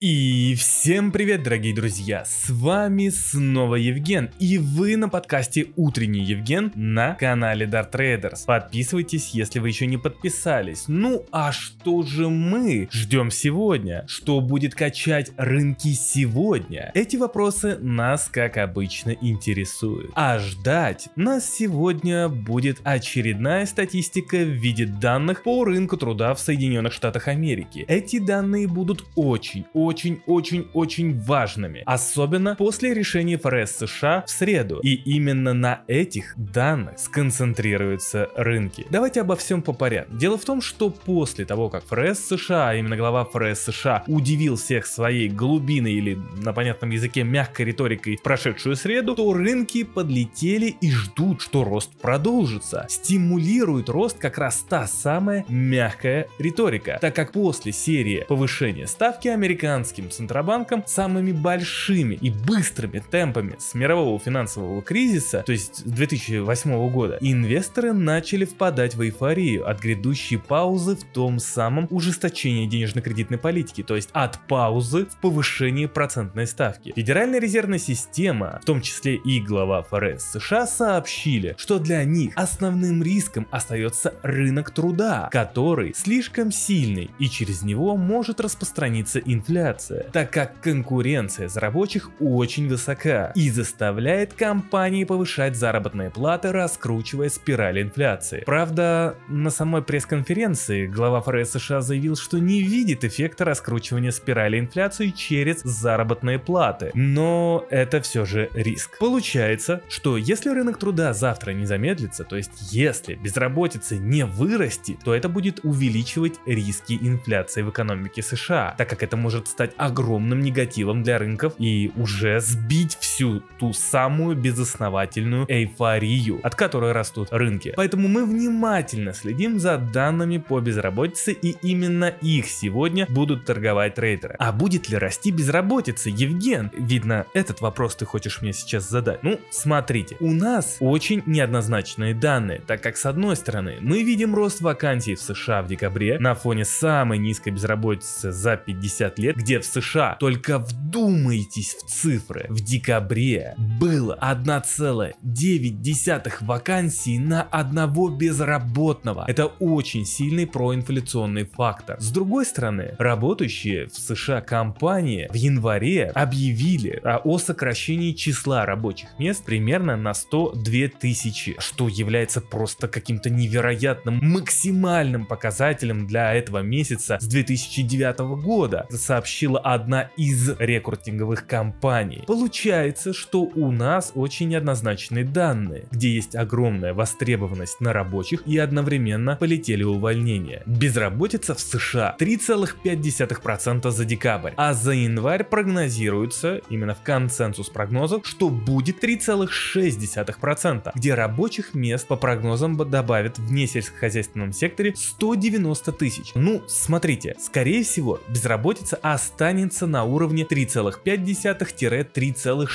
И всем привет, дорогие друзья! С вами снова Евген, и вы на подкасте Утренний Евген на канале Dart Traders. Подписывайтесь, если вы еще не подписались. Ну а что же мы ждем сегодня? Что будет качать рынки сегодня? Эти вопросы нас, как обычно, интересуют. А ждать нас сегодня будет очередная статистика в виде данных по рынку труда в Соединенных Штатах Америки. Эти данные будут очень, очень-очень-очень важными, особенно после решения ФРС США в среду. И именно на этих данных сконцентрируются рынки. Давайте обо всем по порядку. Дело в том, что после того, как ФРС США, а именно глава ФРС США, удивил всех своей глубиной или на понятном языке мягкой риторикой в прошедшую среду, то рынки подлетели и ждут, что рост продолжится. Стимулирует рост как раз та самая мягкая риторика, так как после серии повышения ставки американским центробанком самыми большими и быстрыми темпами с мирового финансового кризиса, то есть 2008 года, инвесторы начали впадать в эйфорию от грядущей паузы в том самом ужесточении денежно-кредитной политики, то есть от паузы в повышении процентной ставки. Федеральная резервная система, в том числе и глава ФРС США, сообщили, что для них основным риском остается рынок труда, который слишком сильный и через него может распространиться инфляция, так как конкуренция за рабочих очень высока и заставляет компании повышать заработные платы, раскручивая спираль инфляции. Правда, на самой пресс-конференции глава ФРС США заявил, что не видит эффекта раскручивания спирали инфляции через заработные платы, но это все же риск. Получается, что если рынок труда завтра не замедлится, то есть если безработица не вырастет, то это будет увеличивать риски инфляции в экономике США, так как это может стать огромным негативом для рынков и уже сбить всю ту самую безосновательную эйфорию, от которой растут рынки. Поэтому мы внимательно следим за данными по безработице и именно их сегодня будут торговать трейдеры. А будет ли расти безработица, Евген? Видно, этот вопрос ты хочешь мне сейчас задать. Ну, смотрите, у нас очень неоднозначные данные, так как с одной стороны мы видим рост вакансий в США в декабре на фоне самой низкой безработицы за 50 лет, где в США, только вдумайтесь в цифры, в декабре было 1,9 вакансий на одного безработного. Это очень сильный проинфляционный фактор. С другой стороны, работающие в США компании в январе объявили о сокращении числа рабочих мест примерно на 102 тысячи, что является просто каким-то невероятным максимальным показателем для этого месяца с 2009 года, сообщила одна из рекрутинговых компаний. Получается, что у нас очень неоднозначные данные, где есть огромная востребованность на рабочих и одновременно полетели увольнения. Безработица в США 3,5% за декабрь, а за январь прогнозируется, именно в консенсус прогнозов, что будет 3,6%, где рабочих мест по прогнозам добавят в несельскохозяйственном секторе 190 тысяч. Ну, смотрите, скорее всего, безработица останется на уровне 3,5-3,6%,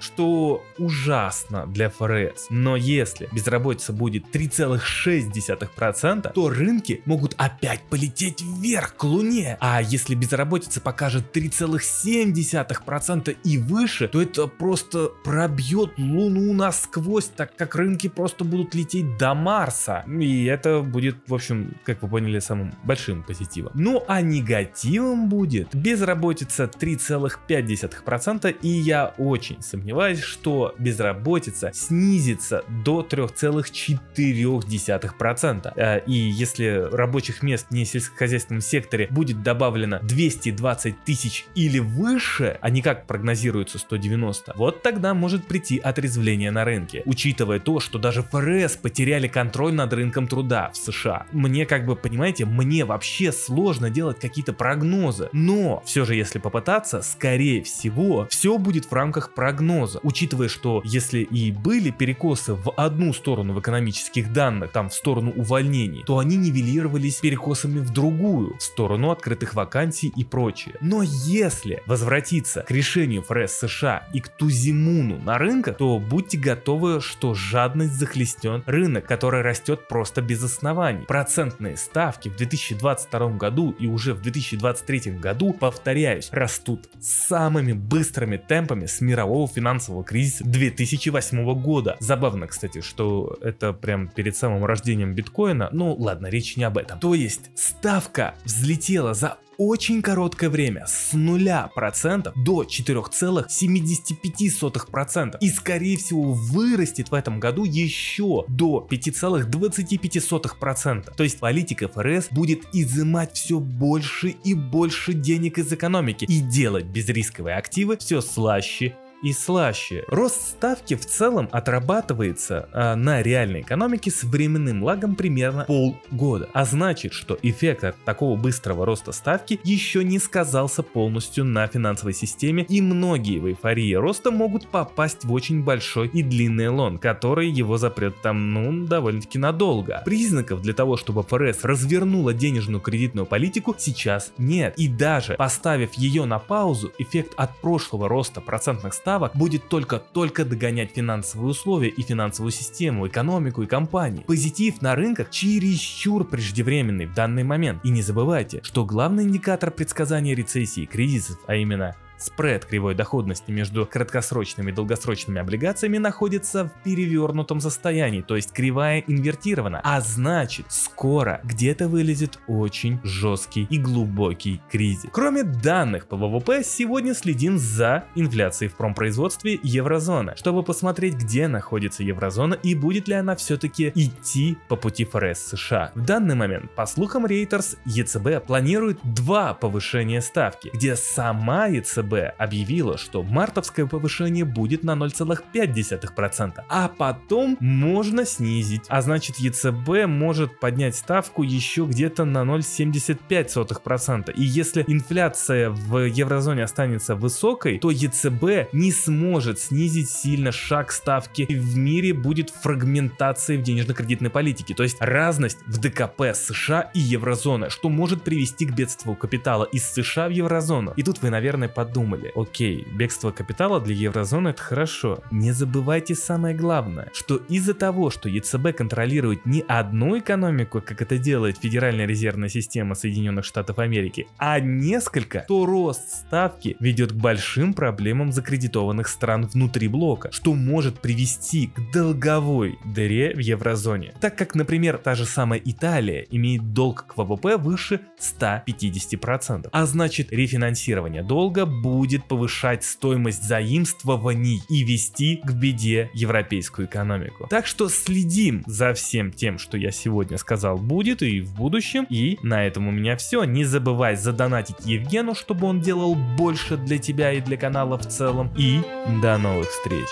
что ужасно для ФРС. Но если безработица будет 3,6%, то рынки могут опять полететь вверх к Луне. А если безработица покажет 3,7% и выше, то это просто пробьет Луну насквозь, так как рынки просто будут лететь до Марса. И это будет, в общем, как вы поняли, самым большим позитивом. Ну а негативом будет безработица 3,5%, и я очень сомневаюсь, что безработица снизится до 3,4%. Э, и если рабочих мест в несельскохозяйственном секторе будет добавлено 220 тысяч или выше, а не как прогнозируется 190, вот тогда может прийти отрезвление на рынке, учитывая то, что даже ФРС потеряли контроль над рынком труда в США. Мне как бы, понимаете, мне вообще сложно делать какие-то прогнозы, но все же если попытаться, скорее всего, все будет в рамках прогноза, учитывая, что если и были перекосы в одну сторону в экономических данных, там в сторону увольнений, то они нивелировались перекосами в другую, в сторону открытых вакансий и прочее. Но если возвратиться к решению ФРС США и к Тузимуну на рынках, то будьте готовы, что жадность захлестнет рынок, который растет просто без оснований. Процентные ставки в 2022 году и уже в 2023 году по повторяюсь, растут самыми быстрыми темпами с мирового финансового кризиса 2008 года. Забавно, кстати, что это прям перед самым рождением биткоина. Ну ладно, речь не об этом. То есть ставка взлетела за очень короткое время с 0% до 4,75% и скорее всего вырастет в этом году еще до 5,25%. То есть политика ФРС будет изымать все больше и больше денег из экономики и делать безрисковые активы все слаще и слаще. Рост ставки в целом отрабатывается а, на реальной экономике с временным лагом примерно полгода. А значит, что эффект от такого быстрого роста ставки еще не сказался полностью на финансовой системе и многие в эйфории роста могут попасть в очень большой и длинный лон, который его запрет там ну довольно-таки надолго. Признаков для того, чтобы ФРС развернула денежную кредитную политику сейчас нет. И даже поставив ее на паузу, эффект от прошлого роста процентных ставок ставок будет только-только догонять финансовые условия и финансовую систему, экономику и компании. Позитив на рынках чересчур преждевременный в данный момент. И не забывайте, что главный индикатор предсказания рецессии и кризисов, а именно Спред кривой доходности между краткосрочными и долгосрочными облигациями находится в перевернутом состоянии, то есть кривая инвертирована, а значит скоро где-то вылезет очень жесткий и глубокий кризис. Кроме данных по ВВП, сегодня следим за инфляцией в промпроизводстве еврозоны, чтобы посмотреть, где находится еврозона и будет ли она все-таки идти по пути ФРС США. В данный момент, по слухам Reuters, ЕЦБ планирует два повышения ставки, где сама ЕЦБ ЕЦБ объявила, что мартовское повышение будет на 0,5%, а потом можно снизить. А значит ЕЦБ может поднять ставку еще где-то на 0,75%. И если инфляция в еврозоне останется высокой, то ЕЦБ не сможет снизить сильно шаг ставки. И в мире будет фрагментация в денежно-кредитной политике, то есть разность в ДКП США и еврозоны, что может привести к бедству капитала из США в еврозону. И тут вы, наверное, подумаете, подумали, окей, бегство капитала для еврозоны это хорошо. Не забывайте самое главное, что из-за того, что ЕЦБ контролирует не одну экономику, как это делает Федеральная резервная система Соединенных Штатов Америки, а несколько, то рост ставки ведет к большим проблемам закредитованных стран внутри блока, что может привести к долговой дыре в еврозоне. Так как, например, та же самая Италия имеет долг к ВВП выше 150%, а значит рефинансирование долга будет повышать стоимость заимствований и вести к беде европейскую экономику. Так что следим за всем тем, что я сегодня сказал будет и в будущем. И на этом у меня все. Не забывай задонатить Евгену, чтобы он делал больше для тебя и для канала в целом. И до новых встреч!